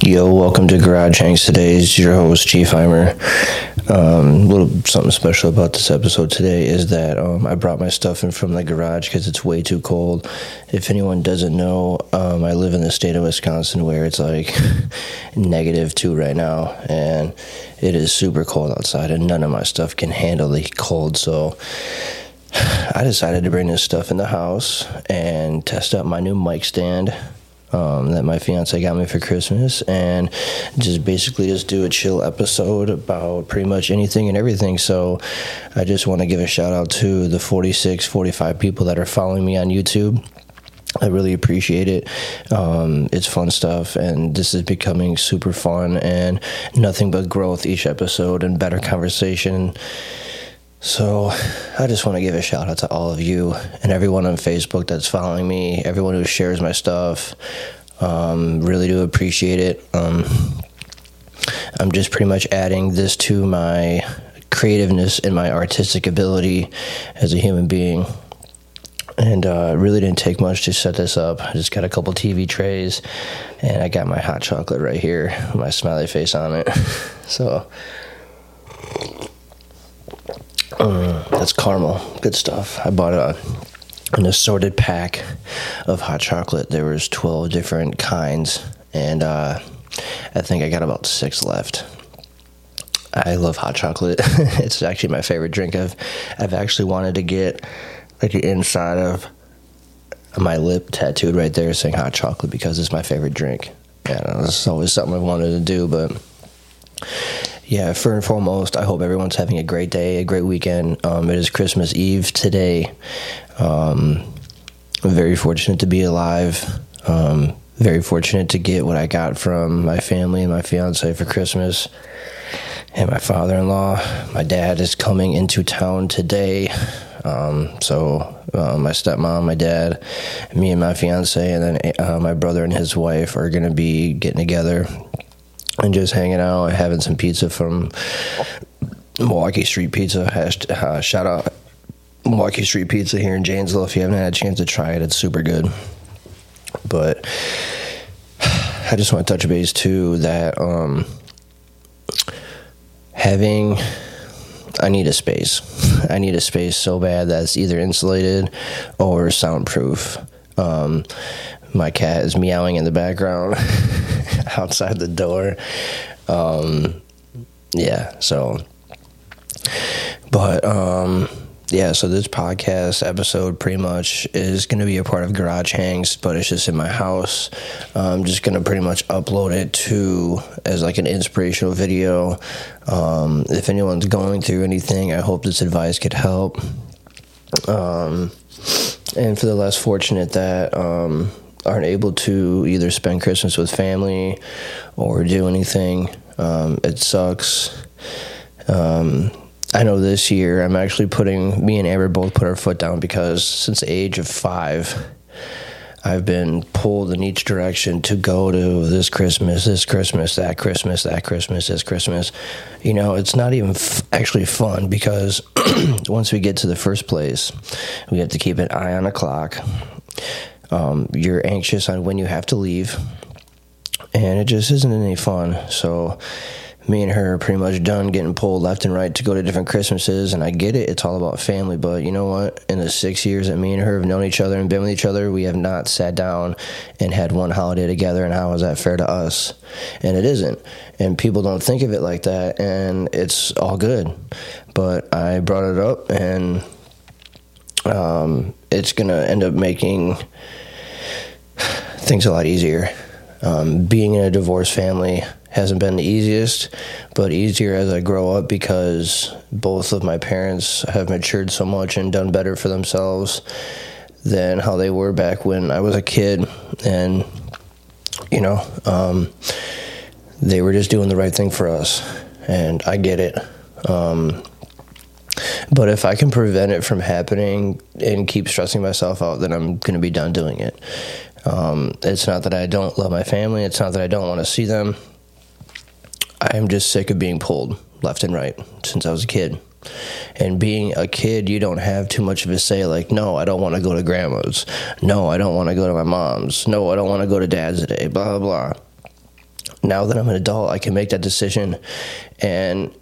Yo, welcome to Garage Hangs. Today is your host, Chiefheimer. Um, little something special about this episode today is that um, I brought my stuff in from the garage because it's way too cold. If anyone doesn't know, um, I live in the state of Wisconsin where it's like negative two right now, and it is super cold outside, and none of my stuff can handle the cold. So I decided to bring this stuff in the house and test out my new mic stand um, that my fiance got me for Christmas, and just basically just do a chill episode about pretty much anything and everything. So I just want to give a shout out to the 46, 45 people that are following me on YouTube. I really appreciate it. Um, it's fun stuff, and this is becoming super fun and nothing but growth each episode and better conversation. So, I just want to give a shout out to all of you and everyone on Facebook that's following me, everyone who shares my stuff. Um, really do appreciate it. Um, I'm just pretty much adding this to my creativeness and my artistic ability as a human being. And uh, really didn't take much to set this up. I just got a couple TV trays, and I got my hot chocolate right here, my smiley face on it. so, uh, that's caramel. Good stuff. I bought a an assorted pack of hot chocolate. There was 12 different kinds, and uh, I think I got about six left. I love hot chocolate. it's actually my favorite drink. I've I've actually wanted to get like the inside of my lip tattooed right there saying hot chocolate because it's my favorite drink. And it's always something I wanted to do, but yeah, first and foremost, I hope everyone's having a great day, a great weekend. Um, it is Christmas Eve today. Um, I'm very fortunate to be alive. Um, very fortunate to get what I got from my family and my fiance for Christmas. And my father in law, my dad is coming into town today. Um, so uh, my stepmom, my dad, me and my fiance, and then uh, my brother and his wife are going to be getting together and just hanging out, having some pizza from Milwaukee Street Pizza. Uh, shout out Milwaukee Street Pizza here in Janesville. If you haven't had a chance to try it, it's super good. But I just want to touch base too that um, having I need a space. I need a space so bad that's either insulated or soundproof. Um, my cat is meowing in the background outside the door. Um, yeah, so, but, um, yeah, so this podcast episode pretty much is going to be a part of Garage Hangs, but it's just in my house. I'm just going to pretty much upload it to as like an inspirational video. Um, if anyone's going through anything, I hope this advice could help. Um, and for the less fortunate that um, aren't able to either spend Christmas with family or do anything. Um, it sucks. Um, I know this year I'm actually putting me and Amber both put our foot down because since the age of five, I've been pulled in each direction to go to this Christmas, this Christmas, that Christmas, that Christmas, this Christmas. You know, it's not even f- actually fun because once we get to the first place, we have to keep an eye on the clock. Um, you're anxious on when you have to leave, and it just isn't any fun. So, me and her are pretty much done getting pulled left and right to go to different Christmases, and I get it. It's all about family, but you know what? In the six years that me and her have known each other and been with each other, we have not sat down and had one holiday together. And how is that fair to us? And it isn't. And people don't think of it like that, and it's all good. But I brought it up, and um, it's gonna end up making things a lot easier. Um, being in a divorced family hasn't been the easiest, but easier as I grow up because both of my parents have matured so much and done better for themselves than how they were back when I was a kid. And, you know, um, they were just doing the right thing for us. And I get it. Um, but if I can prevent it from happening and keep stressing myself out, then I'm going to be done doing it. Um, it's not that I don't love my family. It's not that I don't want to see them. I'm just sick of being pulled left and right since I was a kid. And being a kid, you don't have too much of a say. Like, no, I don't want to go to grandma's. No, I don't want to go to my mom's. No, I don't want to go to dad's today. Blah blah. blah. now that I'm an adult, I can make that decision and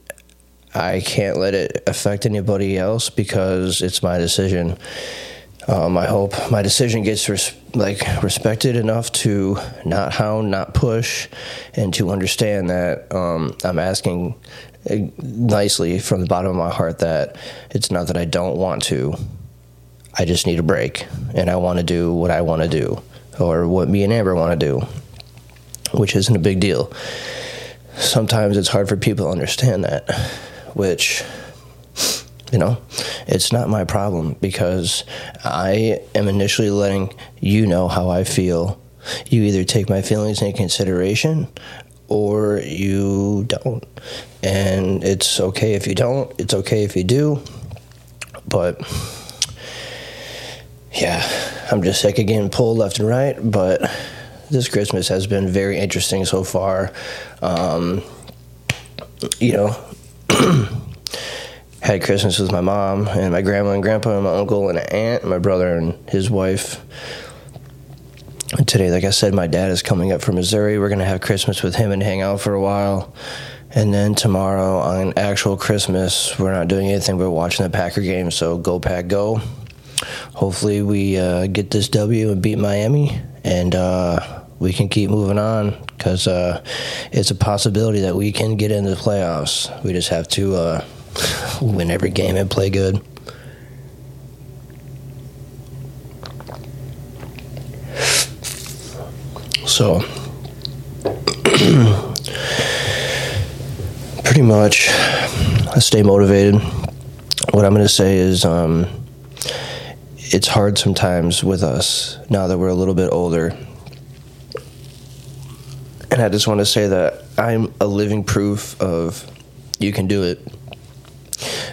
I can't let it affect anybody else because it's my decision. Um, I hope my decision gets res- like respected enough to not hound, not push, and to understand that um, I'm asking uh, nicely from the bottom of my heart that it's not that I don't want to. I just need a break, and I want to do what I want to do, or what me and Amber want to do, which isn't a big deal. Sometimes it's hard for people to understand that which you know, it's not my problem because I am initially letting you know how I feel. You either take my feelings into consideration or you don't. And it's okay if you don't, it's okay if you do. But yeah, I'm just sick of getting pulled left and right. But this Christmas has been very interesting so far. Um, you know, had Christmas with my mom and my grandma and grandpa and my uncle and aunt and my brother and his wife. And today, like I said, my dad is coming up from Missouri. We're going to have Christmas with him and hang out for a while. And then tomorrow, on actual Christmas, we're not doing anything but watching the Packer game. So go, Pack, go. Hopefully, we uh, get this W and beat Miami. And uh, we can keep moving on because uh, it's a possibility that we can get into the playoffs. We just have to uh, win every game and play good. So, pretty much, I stay motivated. What I'm going to say is, um, it's hard sometimes with us now that we're a little bit older. And I just want to say that I'm a living proof of you can do it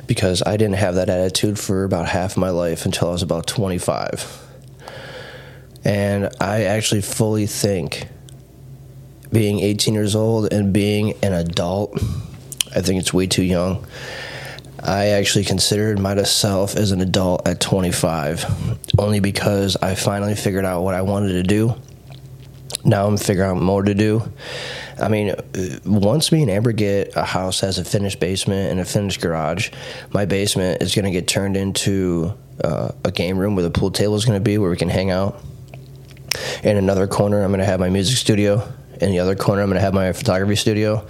because I didn't have that attitude for about half my life until I was about 25. And I actually fully think being 18 years old and being an adult, I think it's way too young. I actually considered myself as an adult at 25, only because I finally figured out what I wanted to do. Now I'm figuring out more to do. I mean, once me and Amber get a house that has a finished basement and a finished garage, my basement is going to get turned into uh, a game room where the pool table is going to be, where we can hang out. In another corner, I'm going to have my music studio. In the other corner, I'm going to have my photography studio.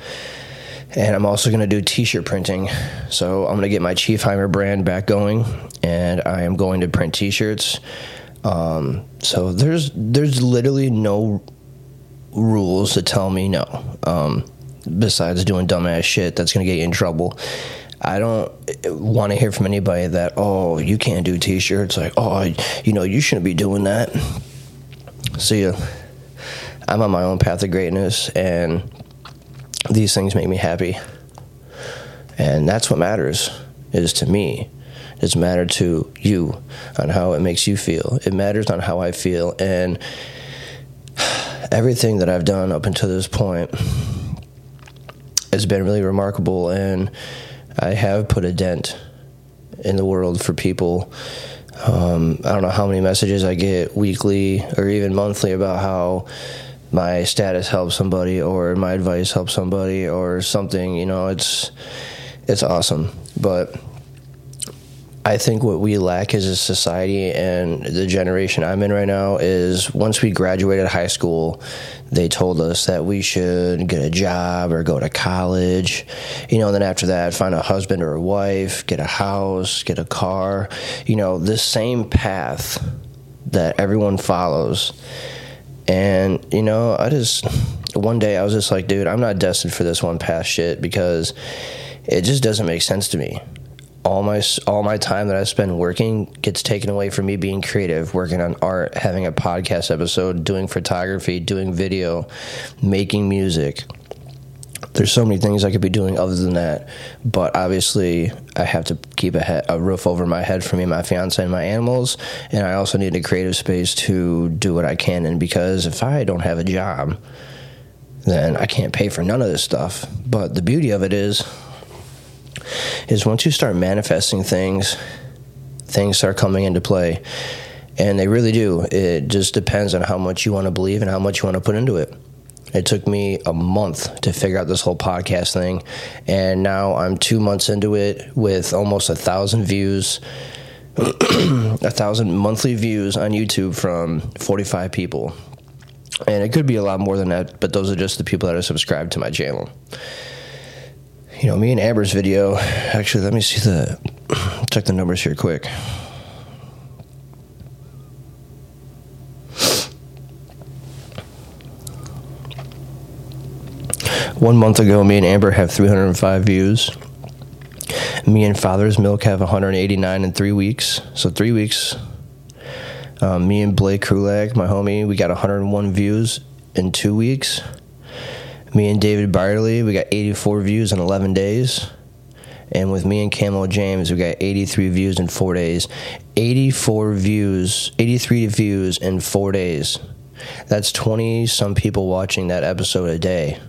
And I'm also going to do t-shirt printing. So I'm going to get my Chiefheimer brand back going, and I am going to print t-shirts. Um, so there's there's literally no rules that tell me no. Um, besides doing dumbass shit that's going to get you in trouble. I don't want to hear from anybody that, oh, you can't do t shirts. Like, oh, you know, you shouldn't be doing that. See ya. I'm on my own path of greatness, and these things make me happy. And that's what matters, is to me. It's matter to you on how it makes you feel. It matters on how I feel. And everything that I've done up until this point has been really remarkable, and I have put a dent in the world for people. Um, I don't know how many messages I get weekly or even monthly about how my status helps somebody or my advice helps somebody or something. You know, it's it's awesome, but I think what we lack as a society and the generation I'm in right now is once we graduated high school, they told us that we should get a job or go to college. You know, and then after that, find a husband or a wife, get a house, get a car. You know, this same path that everyone follows. And, you know, I just, one day I was just like, dude, I'm not destined for this one path shit because it just doesn't make sense to me all my all my time that I spend working gets taken away from me being creative, working on art, having a podcast episode, doing photography, doing video, making music. There's so many things I could be doing other than that, but obviously I have to keep a, he- a roof over my head for me, my fiance, and my animals, and I also need a creative space to do what I can. And because if I don't have a job, then I can't pay for none of this stuff. But the beauty of it is, is once you start manifesting things, things start coming into play. And they really do. It just depends on how much you want to believe and how much you want to put into it. It took me a month to figure out this whole podcast thing, and now I'm two months into it with almost a thousand views, a thousand monthly views on YouTube from 45 people. And it could be a lot more than that, but those are just the people that are subscribed to my channel. You know, me and Amber's video, actually, let me see the, check the numbers here quick. One month ago, me and Amber have 305 views. Me and Father's Milk have 189 in three weeks. So, three weeks. Um, me and Blake Krulak, my homie, we got 101 views in two weeks. Me and David Byerly, we got 84 views in 11 days. And with me and Camo James, we got 83 views in four days. 84 views, 83 views in four days. That's 20 some people watching that episode a day.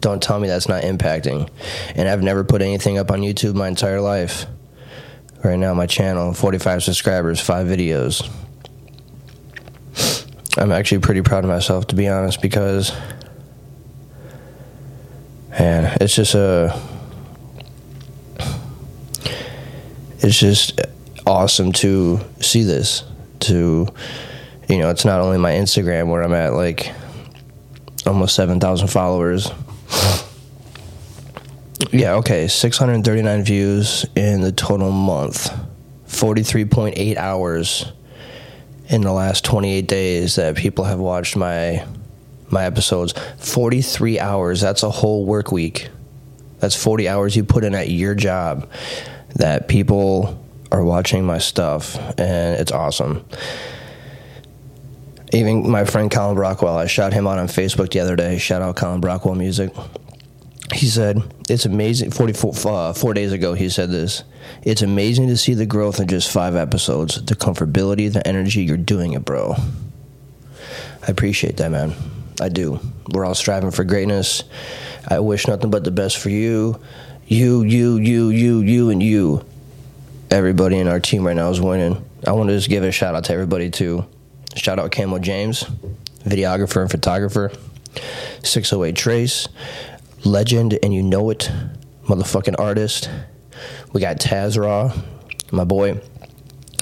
Don't tell me that's not impacting. And I've never put anything up on YouTube my entire life. Right now, my channel, 45 subscribers, five videos. I'm actually pretty proud of myself, to be honest, because, it's just a. It's just awesome to see this. To, you know, it's not only my Instagram where I'm at like almost 7,000 followers yeah, okay. 639 views in the total month. 43.8 hours in the last 28 days that people have watched my my episodes. 43 hours. That's a whole work week. That's 40 hours you put in at your job that people are watching my stuff and it's awesome. Even my friend Colin Brockwell, I shot him out on Facebook the other day. Shout out Colin Brockwell Music he said, It's amazing. 44 uh, four days ago, he said this. It's amazing to see the growth in just five episodes. The comfortability, the energy, you're doing it, bro. I appreciate that, man. I do. We're all striving for greatness. I wish nothing but the best for you. You, you, you, you, you, and you. Everybody in our team right now is winning. I want to just give a shout out to everybody, too. Shout out Camo James, videographer and photographer. 608 Trace, legend and you know it, motherfucking artist. We got Taz Raw, my boy.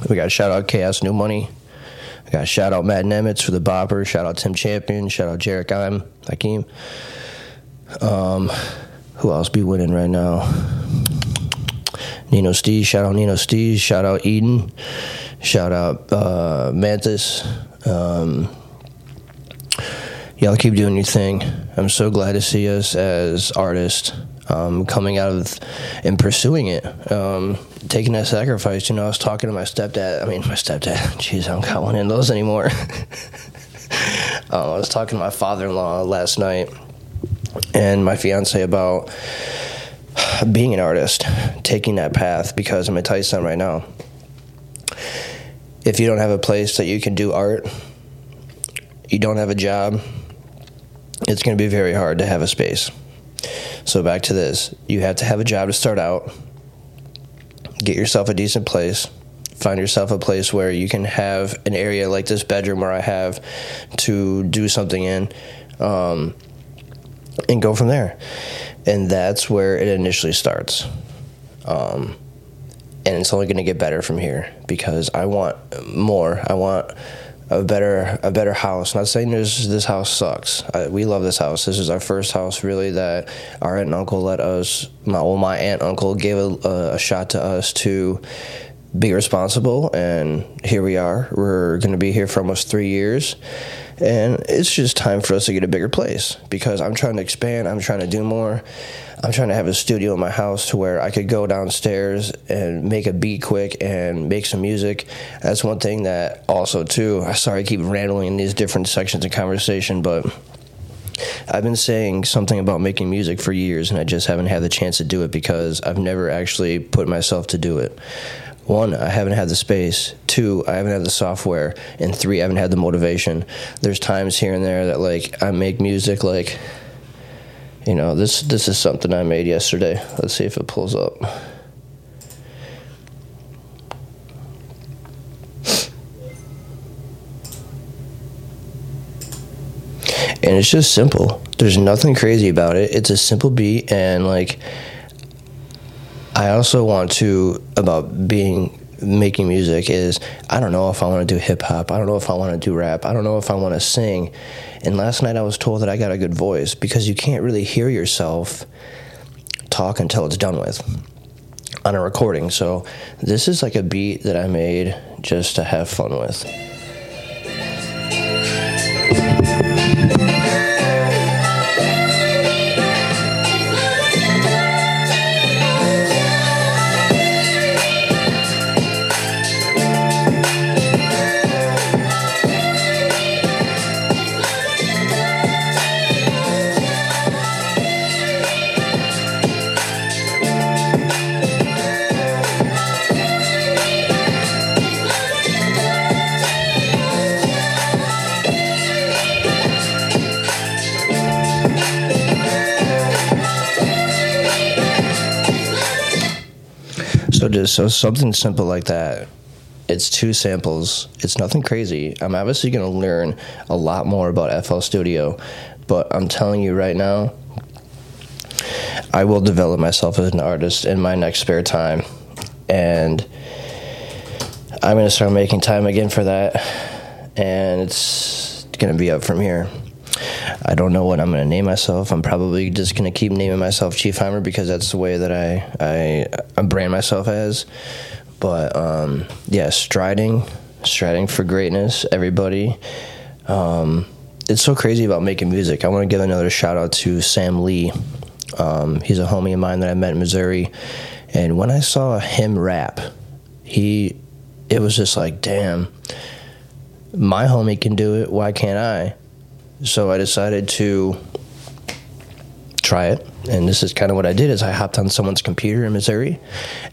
We got shout out Chaos New Money. We got shout out Matt Nemitz for the bopper. Shout out Tim Champion. Shout out Jarek I'm Hakeem. Um, who else be winning right now? Nino Stees. Shout out Nino Stees. Shout out Eden. Shout out uh, Mantis. Um, y'all keep doing your thing. I'm so glad to see us as artists um, coming out of and pursuing it, um, taking that sacrifice. You know, I was talking to my stepdad. I mean, my stepdad. Jeez, I don't got one in those anymore. Uh, I was talking to my father-in-law last night and my fiance about being an artist, taking that path. Because I'm gonna tell you something right now. If you don't have a place that you can do art, you don't have a job it's going to be very hard to have a space. So back to this, you have to have a job to start out. Get yourself a decent place. Find yourself a place where you can have an area like this bedroom where I have to do something in, um, and go from there. And that's where it initially starts. Um, and it's only going to get better from here because I want more. I want a better a better house. Not saying this this house sucks. I, we love this house. This is our first house really that our aunt and uncle let us. My well, my aunt and uncle gave a, a shot to us to be responsible, and here we are. We're going to be here for almost three years. And it's just time for us to get a bigger place because I'm trying to expand. I'm trying to do more. I'm trying to have a studio in my house to where I could go downstairs and make a beat quick and make some music. That's one thing that also too. Sorry I keep rambling in these different sections of conversation, but I've been saying something about making music for years, and I just haven't had the chance to do it because I've never actually put myself to do it one, I haven't had the space. Two, I haven't had the software. And three, I haven't had the motivation. There's times here and there that like I make music like you know, this this is something I made yesterday. Let's see if it pulls up. and it's just simple. There's nothing crazy about it. It's a simple beat, and like I also want to about being making music is I don't know if I want to do hip hop. I don't know if I want to do rap. I don't know if I want to sing. And last night I was told that I got a good voice because you can't really hear yourself talk until it's done with on a recording. So this is like a beat that I made just to have fun with. Just so something simple like that. It's two samples. It's nothing crazy. I'm obviously going to learn a lot more about FL Studio, but I'm telling you right now, I will develop myself as an artist in my next spare time, and I'm going to start making time again for that, and it's going to be up from here. I don't know what I'm going to name myself. I'm probably just going to keep naming myself Chiefheimer because that's the way that I I, I brand myself as. But um, yeah, striding, striding for greatness. Everybody. Um, it's so crazy about making music. I want to give another shout out to Sam Lee. Um, he's a homie of mine that I met in Missouri, and when I saw him rap, he, it was just like, damn, my homie can do it. Why can't I? So I decided to try it. And this is kind of what i did is i hopped on someone's computer in missouri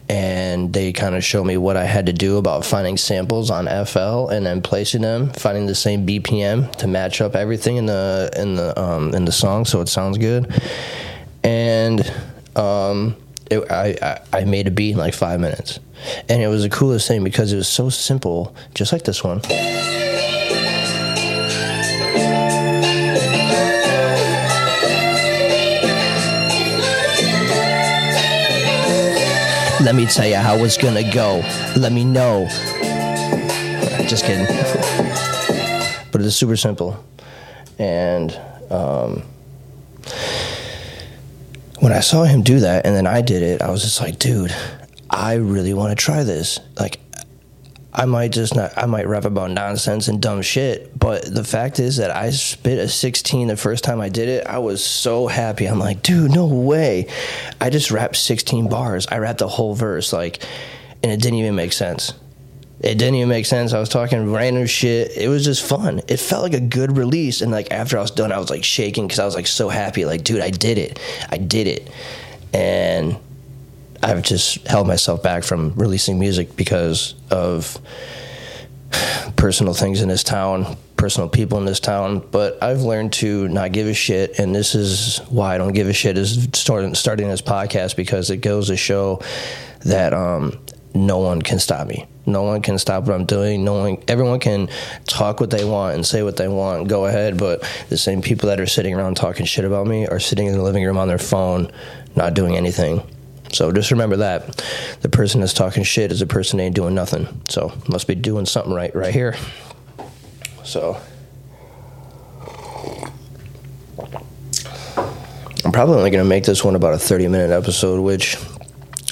and they kind of showed me what i had to do about finding samples on fl and then placing them finding the same bpm to match up everything in the in the um, in the song so it sounds good. And um, it, I, I, I made a beat in like five minutes. And it was the coolest thing because it was so simple just like this one Let me tell you how it's gonna go. Let me know. Just kidding. but it's super simple. And um, when I saw him do that and then I did it, I was just like, dude, I really want to try this. Like, I might just not, I might rap about nonsense and dumb shit. But the fact is that I spit a 16 the first time I did it. I was so happy. I'm like, dude, no way. I just rapped 16 bars. I rapped the whole verse, like, and it didn't even make sense. It didn't even make sense. I was talking random shit. It was just fun. It felt like a good release. And like after I was done, I was like shaking because I was like so happy. Like, dude, I did it. I did it. And I've just held myself back from releasing music because of personal things in this town, personal people in this town. But I've learned to not give a shit, and this is why I don't give a shit. Is starting starting this podcast because it goes to show that um, no one can stop me. No one can stop what I'm doing. No one, everyone can talk what they want and say what they want. Go ahead, but the same people that are sitting around talking shit about me are sitting in the living room on their phone, not doing anything. So just remember that the person that's talking shit is a person that ain't doing nothing. So must be doing something right right here. So I'm probably only gonna make this one about a 30 minute episode, which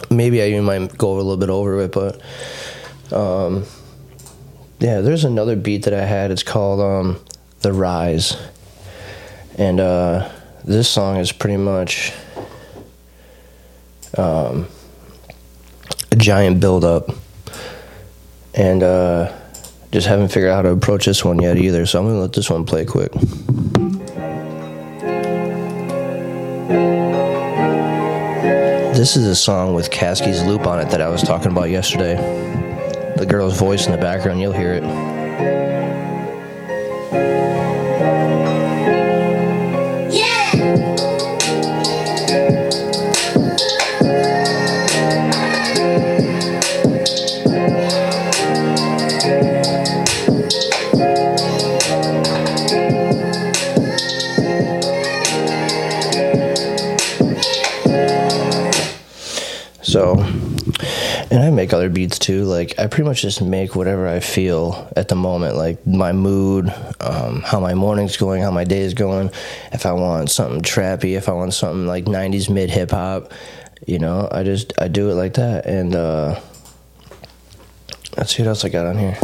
maybe I even might go a little bit over it, but um, yeah, there's another beat that I had. It's called um, "The Rise," and uh, this song is pretty much um, a giant buildup, and uh, just haven't figured out how to approach this one yet either. So I'm gonna let this one play quick. This is a song with Caskey's loop on it that I was talking about yesterday. The girl's voice in the background, you'll hear it. Other beats too. Like I pretty much just make whatever I feel at the moment, like my mood, um, how my morning's going, how my day is going. If I want something trappy, if I want something like '90s mid hip hop, you know, I just I do it like that. And uh, let's see what else I got on here.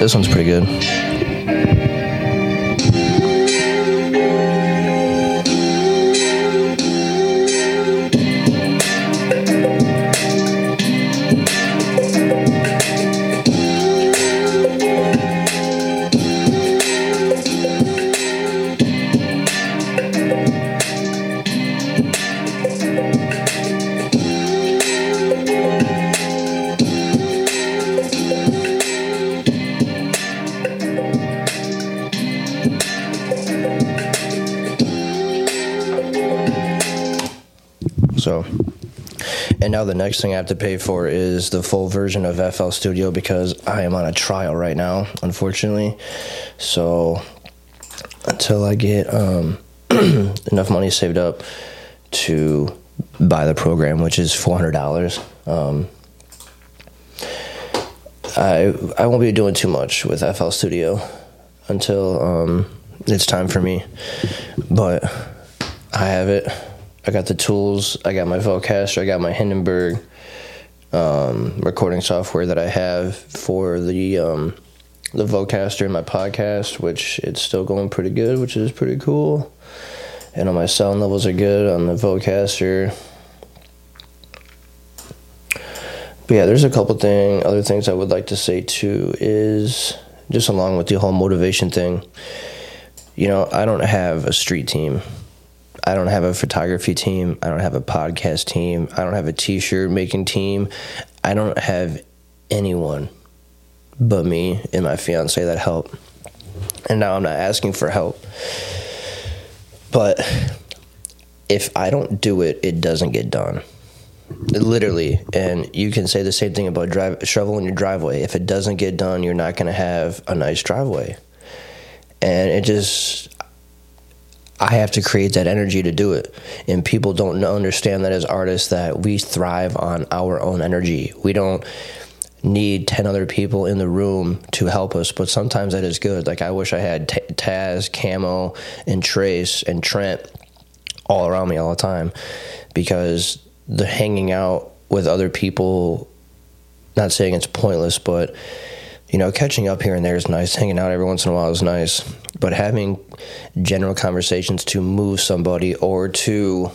This one's pretty good. Now the next thing I have to pay for is the full version of FL Studio because I am on a trial right now, unfortunately. So, until I get um, enough money saved up to buy the program, which is four hundred dollars, um, I I won't be doing too much with FL Studio until um, it's time for me. But I have it. I got the tools. I got my Vocaster. I got my Hindenburg um, recording software that I have for the um, the Vocaster in my podcast, which it's still going pretty good, which is pretty cool. And all my sound levels are good on the Vocaster. But yeah, there's a couple thing, other things I would like to say too is just along with the whole motivation thing. You know, I don't have a street team. I don't have a photography team. I don't have a podcast team. I don't have a t shirt making team. I don't have anyone but me and my fiance that help. And now I'm not asking for help. But if I don't do it, it doesn't get done. Literally. And you can say the same thing about drive shoveling your driveway. If it doesn't get done, you're not going to have a nice driveway. And it just I have to create that energy to do it. And people don't understand that as artists that we thrive on our own energy. We don't need 10 other people in the room to help us, but sometimes that is good. Like I wish I had T- Taz, Camo, and Trace and Trent all around me all the time because the hanging out with other people not saying it's pointless, but you know, catching up here and there is nice. Hanging out every once in a while is nice. But having general conversations to move somebody or to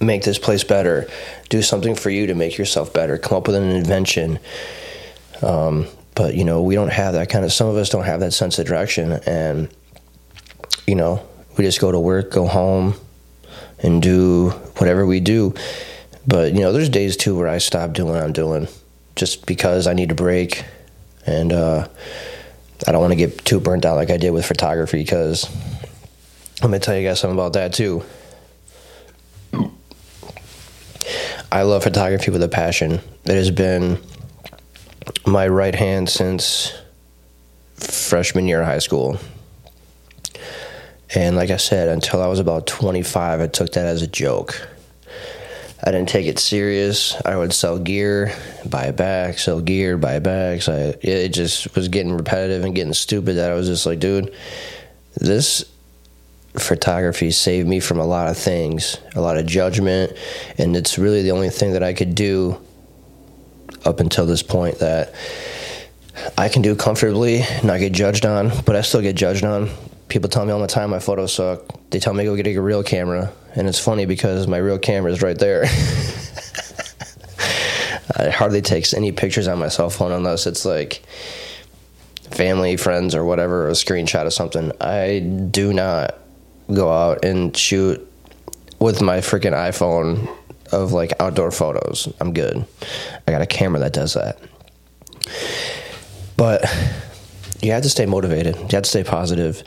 make this place better, do something for you to make yourself better, come up with an invention. Um, but, you know, we don't have that kind of, some of us don't have that sense of direction. And, you know, we just go to work, go home, and do whatever we do. But, you know, there's days too where I stop doing what I'm doing just because I need a break and uh, I don't want to get too burnt out like I did with photography because I'm gonna tell you guys something about that too. I love photography with a passion. It has been my right hand since freshman year of high school. And like I said, until I was about 25, I took that as a joke. I didn't take it serious. I would sell gear, buy it back, sell gear, buy it back. So I, it just was getting repetitive and getting stupid that I was just like, dude, this photography saved me from a lot of things, a lot of judgment, and it's really the only thing that I could do up until this point that I can do comfortably, not get judged on, but I still get judged on. People tell me all the time my photos suck. They tell me go get a real camera, and it's funny because my real camera is right there. I hardly takes any pictures on my cell phone unless it's like family, friends, or whatever, or a screenshot of something. I do not go out and shoot with my freaking iPhone of like outdoor photos. I'm good. I got a camera that does that. But you have to stay motivated. You have to stay positive,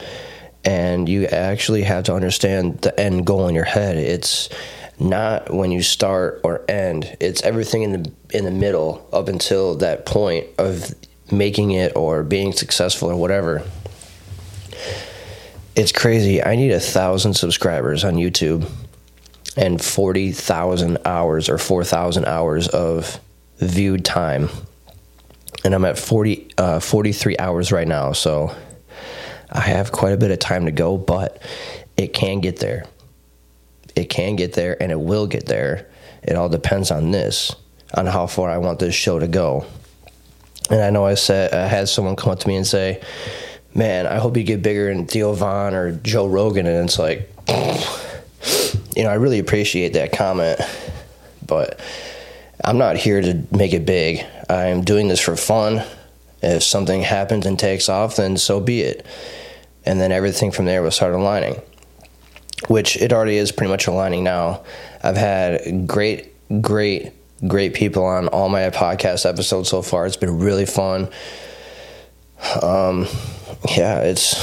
and you actually have to understand the end goal in your head. It's not when you start or end. It's everything in the in the middle up until that point of making it or being successful or whatever. It's crazy. I need a thousand subscribers on YouTube and 40,000 hours or 4,000 hours of viewed time. And I'm at 40, uh, 43 hours right now. So I have quite a bit of time to go, but it can get there. It can get there and it will get there. It all depends on this, on how far I want this show to go. And I know I said I had someone come up to me and say, "Man, I hope you get bigger than Theo Von or Joe Rogan." And it's like, you know, I really appreciate that comment, but I'm not here to make it big. I am doing this for fun. If something happens and takes off, then so be it. And then everything from there will start aligning, which it already is pretty much aligning now. I've had great, great, great people on all my podcast episodes so far. It's been really fun. Um, yeah, it's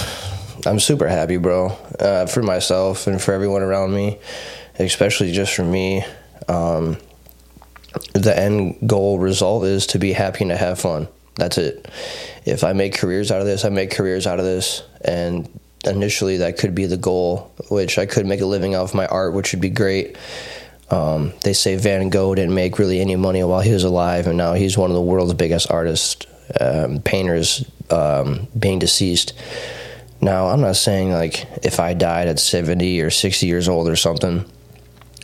I'm super happy, bro, uh, for myself and for everyone around me, especially just for me. Um, the end goal result is to be happy and to have fun. That's it. If I make careers out of this, I make careers out of this. And initially, that could be the goal, which I could make a living off my art, which would be great. Um, they say Van Gogh didn't make really any money while he was alive, and now he's one of the world's biggest artists, um, painters, um, being deceased. Now, I'm not saying like if I died at 70 or 60 years old or something,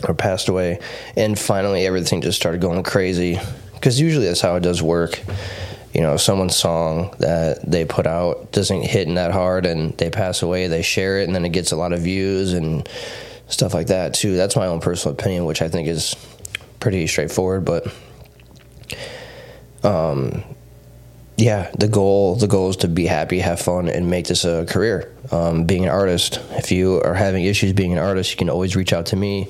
or passed away, and finally everything just started going crazy, because usually that's how it does work. You know, someone's song that they put out doesn't hit in that hard, and they pass away, they share it, and then it gets a lot of views and stuff like that too. That's my own personal opinion, which I think is pretty straightforward, but um, yeah, the goal the goal is to be happy, have fun, and make this a career. Um, being an artist. If you are having issues being an artist, you can always reach out to me,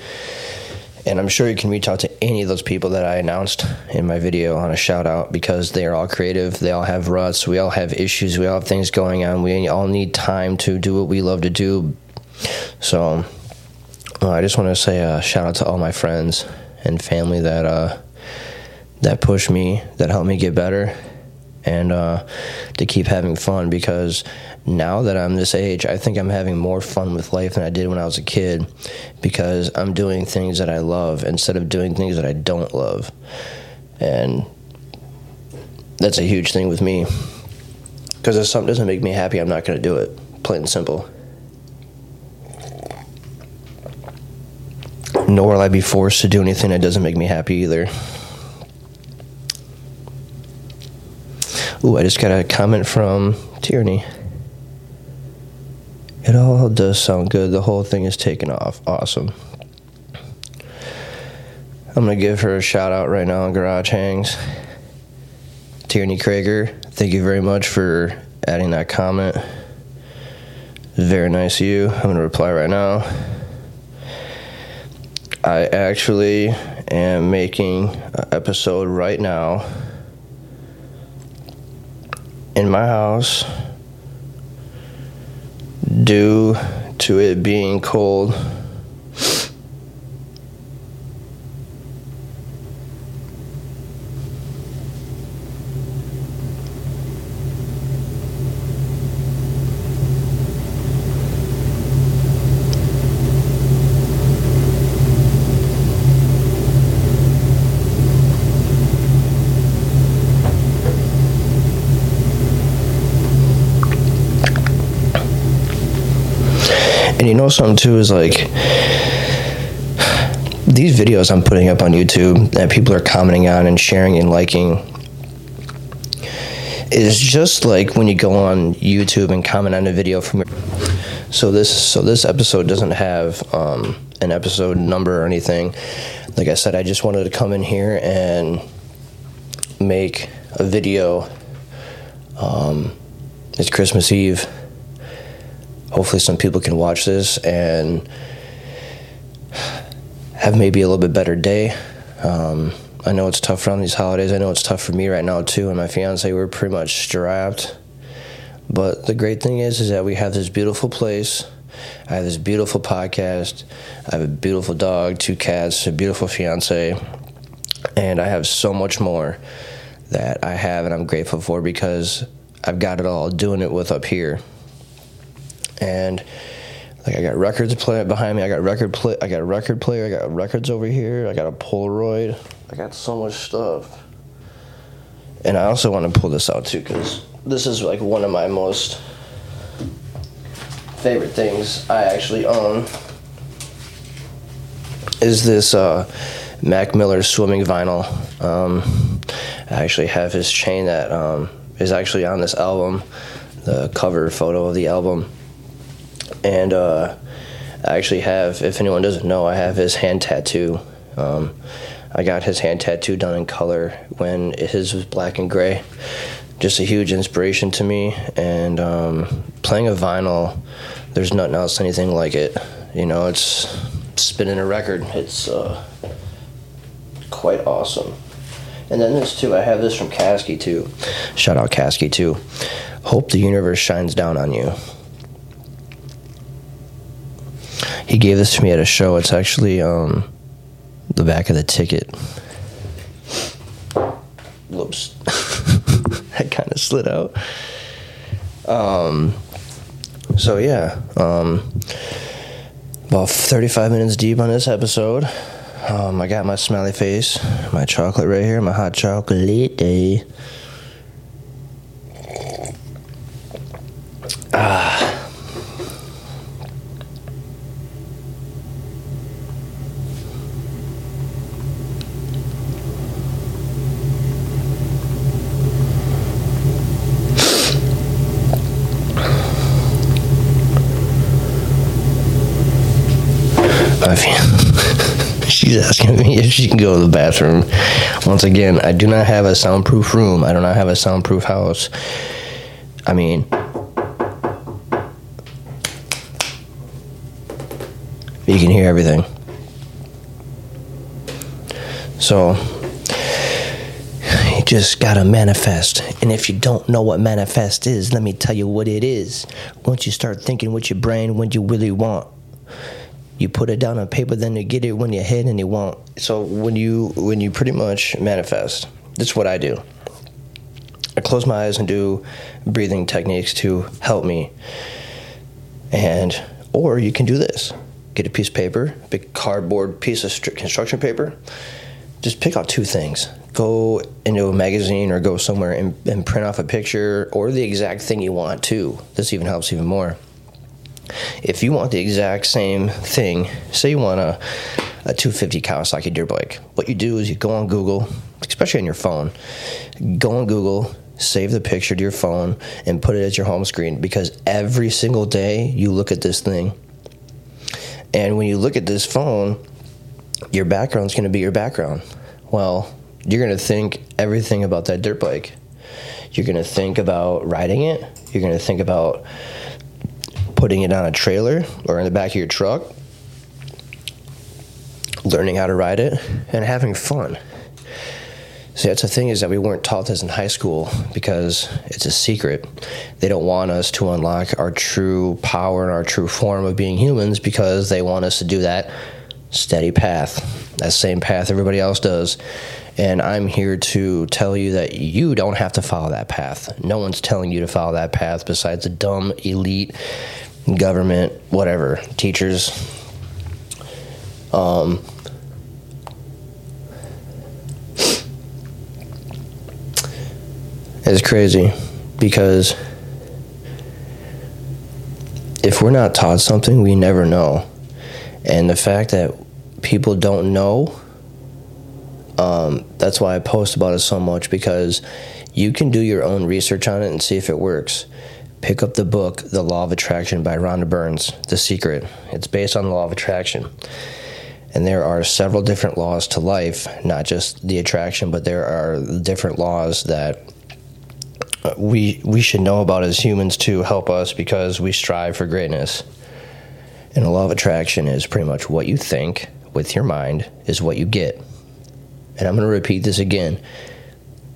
and I'm sure you can reach out to any of those people that I announced in my video on a shout out because they are all creative. They all have ruts. We all have issues. We all have things going on. We all need time to do what we love to do. So uh, I just want to say a shout out to all my friends and family that uh, that push me, that help me get better and uh, to keep having fun because now that I'm this age, I think I'm having more fun with life than I did when I was a kid because I'm doing things that I love instead of doing things that I don't love. And that's a huge thing with me because if something doesn't make me happy, I'm not going to do it. Plain and simple. Nor will I be forced to do anything that doesn't make me happy either. Ooh, I just got a comment from Tierney. It all does sound good. The whole thing is taking off. Awesome. I'm going to give her a shout out right now on Garage Hangs. Tierney Krager, thank you very much for adding that comment. Very nice of you. I'm going to reply right now. I actually am making an episode right now in my house due to it being cold. And you know something too is like these videos I'm putting up on YouTube that people are commenting on and sharing and liking is just like when you go on YouTube and comment on a video from so this so this episode doesn't have um, an episode number or anything. Like I said, I just wanted to come in here and make a video. Um, it's Christmas Eve hopefully some people can watch this and have maybe a little bit better day. Um, I know it's tough around these holidays. I know it's tough for me right now too, and my fiance. We're pretty much strapped. But the great thing is, is that we have this beautiful place. I have this beautiful podcast. I have a beautiful dog, two cats, a beautiful fiance, and I have so much more that I have, and I'm grateful for because I've got it all doing it with up here. And like I got records playing behind me. I got record play. I got a record player. I got records over here. I got a Polaroid. I got so much stuff. And I also want to pull this out too because this is like one of my most favorite things I actually own. Is this uh, Mac Miller swimming vinyl? Um, I actually have his chain that um, is actually on this album, the cover photo of the album and uh, I actually have, if anyone doesn't know, I have his hand tattoo. Um, I got his hand tattoo done in color when his was black and gray. Just a huge inspiration to me, and um, playing a vinyl, there's nothing else anything like it. You know, it's spinning a record. It's uh, quite awesome. And then this too, I have this from Caskey too. Shout out Caskey too. Hope the universe shines down on you. He gave this to me at a show. It's actually um, the back of the ticket. Whoops. that kind of slid out. Um, so, yeah. Um, about 35 minutes deep on this episode. Um, I got my smiley face, my chocolate right here, my hot chocolate. Ah. She's asking me if she can go to the bathroom. Once again, I do not have a soundproof room. I do not have a soundproof house. I mean, you can hear everything. So, you just gotta manifest. And if you don't know what manifest is, let me tell you what it is. Once you start thinking with your brain, what you really want, you put it down on paper, then you get it when you hit and you won't. So when you when you pretty much manifest, that's what I do. I close my eyes and do breathing techniques to help me. And or you can do this: get a piece of paper, big cardboard piece of construction paper. Just pick out two things. Go into a magazine or go somewhere and, and print off a picture or the exact thing you want too. This even helps even more if you want the exact same thing, say you want a, a 250 Kawasaki dirt bike, what you do is you go on Google, especially on your phone, go on Google, save the picture to your phone, and put it as your home screen because every single day you look at this thing. And when you look at this phone, your background is going to be your background. Well, you're going to think everything about that dirt bike. You're going to think about riding it. You're going to think about putting it on a trailer or in the back of your truck, learning how to ride it, and having fun. See, that's the thing is that we weren't taught this in high school because it's a secret. They don't want us to unlock our true power and our true form of being humans because they want us to do that steady path, that same path everybody else does. And I'm here to tell you that you don't have to follow that path. No one's telling you to follow that path besides a dumb elite government, whatever, teachers. Um, it's crazy because if we're not taught something, we never know. And the fact that people don't know, um, that's why I post about it so much because you can do your own research on it and see if it works pick up the book The Law of Attraction by Rhonda Burns, The Secret. It's based on the law of attraction. And there are several different laws to life, not just the attraction, but there are different laws that we we should know about as humans to help us because we strive for greatness. And the law of attraction is pretty much what you think with your mind is what you get. and I'm going to repeat this again.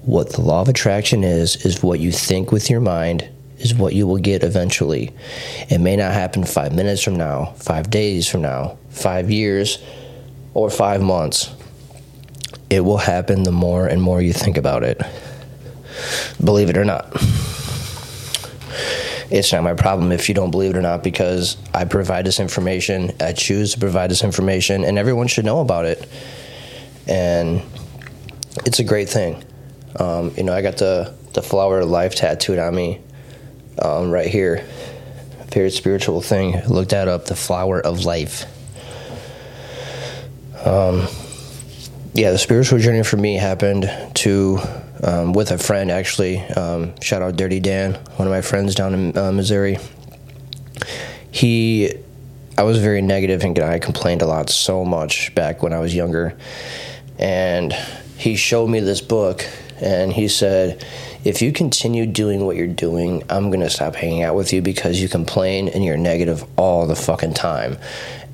What the law of attraction is, is what you think with your mind, is what you will get eventually. It may not happen five minutes from now, five days from now, five years, or five months. It will happen the more and more you think about it. Believe it or not. It's not my problem if you don't believe it or not because I provide this information. I choose to provide this information, and everyone should know about it. And it's a great thing. Um, you know, I got the, the flower of life tattooed on me um, right here. Very spiritual thing. Look that up. The flower of life. Um, yeah, the spiritual journey for me happened to um, with a friend actually. Um, shout out Dirty Dan, one of my friends down in uh, Missouri. He, I was very negative and I complained a lot so much back when I was younger, and he showed me this book and he said, if you continue doing what you're doing, I'm gonna stop hanging out with you because you complain and you're negative all the fucking time.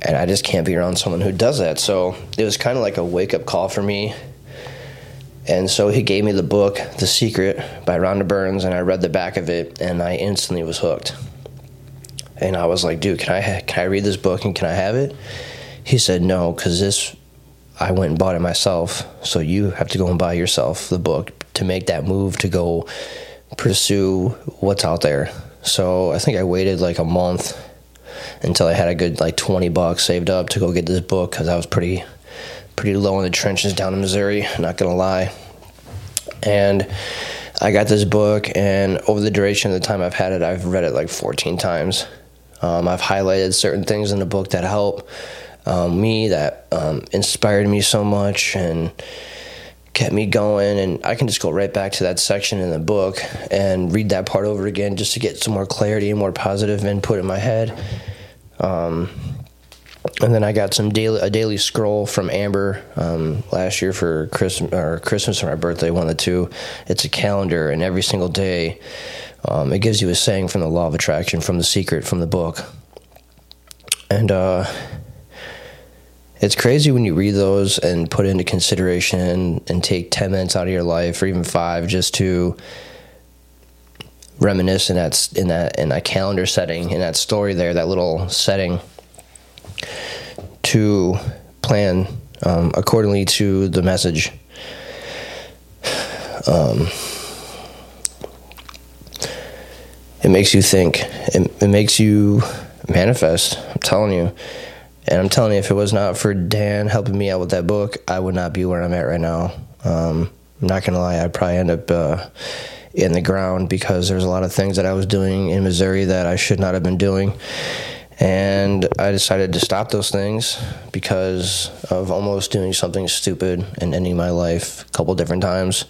And I just can't be around someone who does that. So it was kind of like a wake up call for me. And so he gave me the book, The Secret by Rhonda Burns, and I read the back of it and I instantly was hooked. And I was like, dude, can I, can I read this book and can I have it? He said, no, because this I went and bought it myself. So you have to go and buy yourself the book to make that move to go pursue what's out there. So I think I waited like a month until I had a good like 20 bucks saved up to go get this book because I was pretty pretty low in the trenches down in Missouri, not gonna lie. And I got this book, and over the duration of the time I've had it, I've read it like 14 times. Um, I've highlighted certain things in the book that help um, me, that um, inspired me so much, and kept me going and I can just go right back to that section in the book and read that part over again just to get some more clarity and more positive input in my head. Um, and then I got some daily a daily scroll from Amber um, last year for Christmas or Christmas or my birthday, one of the two. It's a calendar, and every single day, um, it gives you a saying from the Law of Attraction, from the Secret, from the book. And uh, it's crazy when you read those and put into consideration and, take 10 minutes out of your life or even five just to reminisce in that in that in that calendar setting in that story there that little setting to plan um, accordingly to the message. Um, it makes you think it, it makes you manifest i'm telling you and I'm telling you, if it was not for Dan helping me out with that book, I would not be where I'm at right now. Um, I'm not gonna lie, I'd probably end up uh, in the ground because there's a lot of things that I was doing in Missouri that I should not have been doing. And I decided to stop those things because of almost doing something stupid and ending my life a couple different times.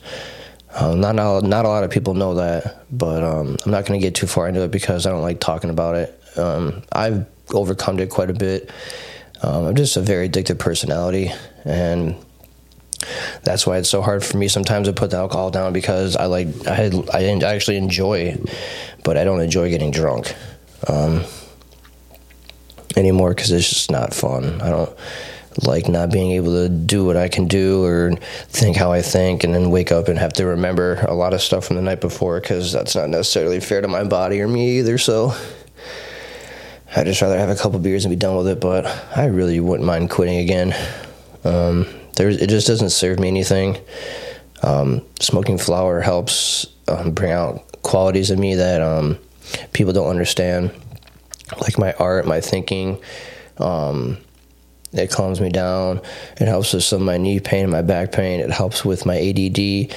Um, not, not not a lot of people know that, but um, I'm not going to get too far into it because I don't like talking about it. Um, I've overcome it quite a bit. Um, I'm just a very addictive personality, and that's why it's so hard for me sometimes to put the alcohol down because I like I had, I actually enjoy, but I don't enjoy getting drunk um, anymore because it's just not fun. I don't like not being able to do what I can do or think how I think, and then wake up and have to remember a lot of stuff from the night before because that's not necessarily fair to my body or me either. So. I'd just rather have a couple beers and be done with it, but I really wouldn't mind quitting again. Um, there's, it just doesn't serve me anything. Um, smoking flower helps um, bring out qualities of me that um, people don't understand, like my art, my thinking. Um, it calms me down. It helps with some of my knee pain and my back pain. It helps with my ADD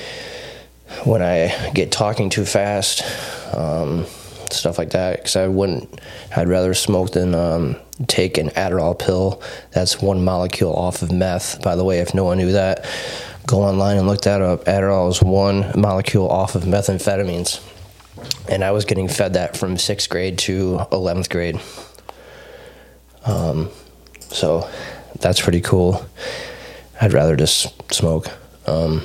when I get talking too fast. Stuff like that. Because I wouldn't, I'd rather smoke than um, take an Adderall pill. That's one molecule off of meth. By the way, if no one knew that, go online and look that up. Adderall is one molecule off of methamphetamines. And I was getting fed that from sixth grade to 11th grade. Um, so that's pretty cool. I'd rather just smoke. Um,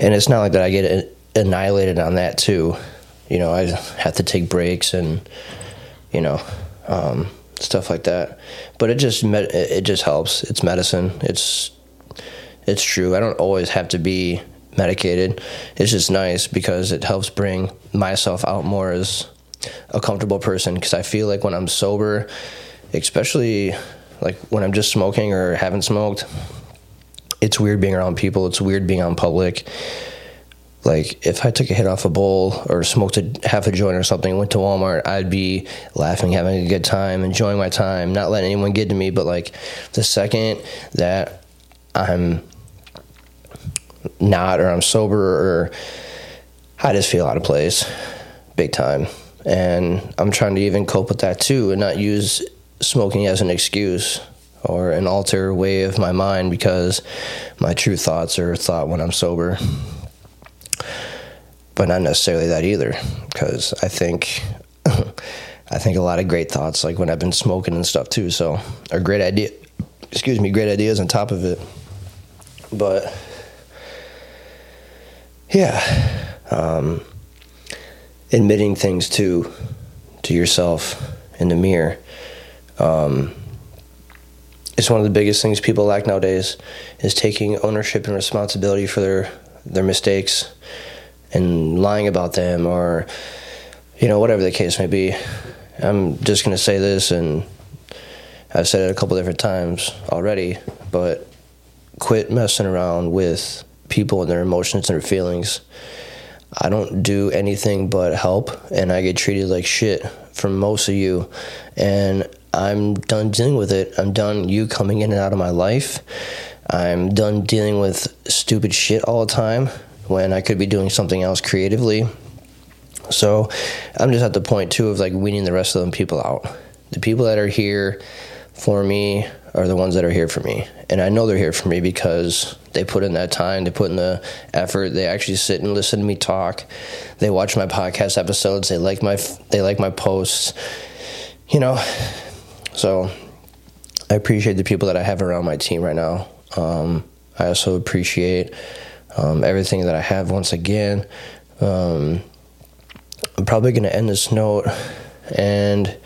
and it's not like that I get annihilated on that too you know, I have to take breaks and, you know, um, stuff like that. But it just it just helps. It's medicine. It's it's true. I don't always have to be medicated. It's just nice because it helps bring myself out more as a comfortable person. Because I feel like when I'm sober, especially like when I'm just smoking or haven't smoked, it's weird being around people. It's weird being on public. Like if I took a hit off a bowl or smoked a half a joint or something, went to Walmart, I'd be laughing, having a good time, enjoying my time, not letting anyone get to me. But like the second that I'm not or I'm sober or I just feel out of place big time. And I'm trying to even cope with that too and not use smoking as an excuse or an alter way of my mind because my true thoughts are thought when I'm sober but not necessarily that either because I think I think a lot of great thoughts like when I've been smoking and stuff too so are great idea excuse me great ideas on top of it. But yeah um, admitting things to to yourself in the mirror um, it's one of the biggest things people lack nowadays is taking ownership and responsibility for their their mistakes and lying about them or you know whatever the case may be. I'm just going to say this and i've said it a couple different times already but quit messing around with people and their emotions and their feelings. I don't do anything but help and i get treated like shit from most of you and i'm done dealing with it. I'm done you coming in and out of my life i'm done dealing with stupid shit all the time when I could be doing something else creatively. So I'm just at the point too of like weaning the rest of them people out. The people that are here for me are the ones that are here for me. And I know they're here for me because they put in that time, they put in the effort, they actually sit and listen to me talk. They watch my podcast episodes, they like my they like my posts. You know. So I appreciate the people that I have around my team right now. Um, I also appreciate um, everything that I have once again. Um, I'm probably going to end this note and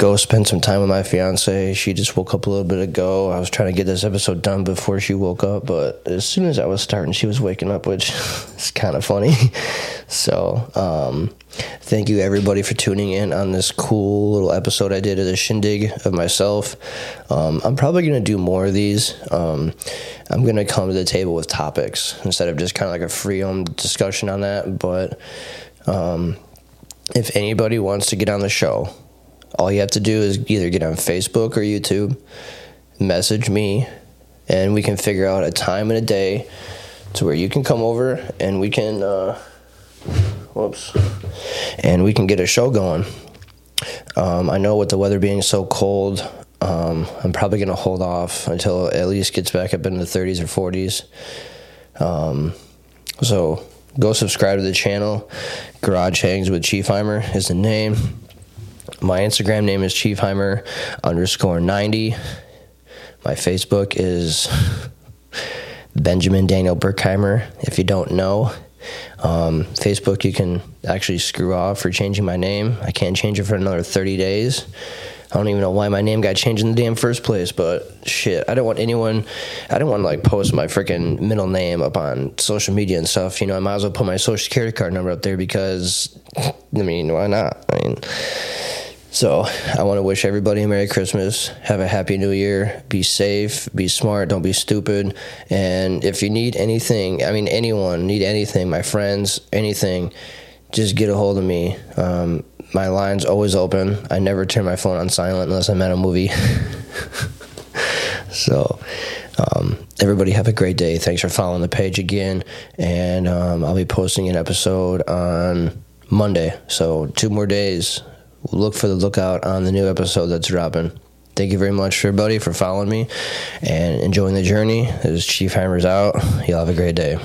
go spend some time with my fiance. She just woke up a little bit ago. I was trying to get this episode done before she woke up, but as soon as I was starting, she was waking up, which is kind of funny. so, um, thank you everybody for tuning in on this cool little episode I did of the shindig of myself. Um, I'm probably going to do more of these. Um, I'm going to come to the table with topics instead of just kind of like a free discussion on that. But um, if anybody wants to get on the show, all you have to do is either get on Facebook or YouTube, message me, and we can figure out a time and a day to where you can come over and we can, uh, whoops, and we can get a show going. Um, I know with the weather being so cold, um, I'm probably going to hold off until it at least gets back up in the 30s or 40s. Um, so go subscribe to the channel. Garage Hangs with Chiefheimer is the name. My Instagram name is Chiefheimer underscore 90. My Facebook is Benjamin Daniel Burkheimer. If you don't know, um, Facebook, you can actually screw off for changing my name. I can't change it for another 30 days. I don't even know why my name got changed in the damn first place, but shit, I don't want anyone, I don't want to like post my freaking middle name up on social media and stuff. You know, I might as well put my social security card number up there because, I mean, why not? I mean, so I want to wish everybody a Merry Christmas. Have a Happy New Year. Be safe. Be smart. Don't be stupid. And if you need anything, I mean, anyone need anything, my friends, anything, just get a hold of me. Um, my line's always open. I never turn my phone on silent unless I'm at a movie. so, um, everybody have a great day. Thanks for following the page again. And um, I'll be posting an episode on Monday. So, two more days look for the lookout on the new episode that's dropping. Thank you very much, everybody, for following me and enjoying the journey. This is Chiefheimer's out. Y'all have a great day.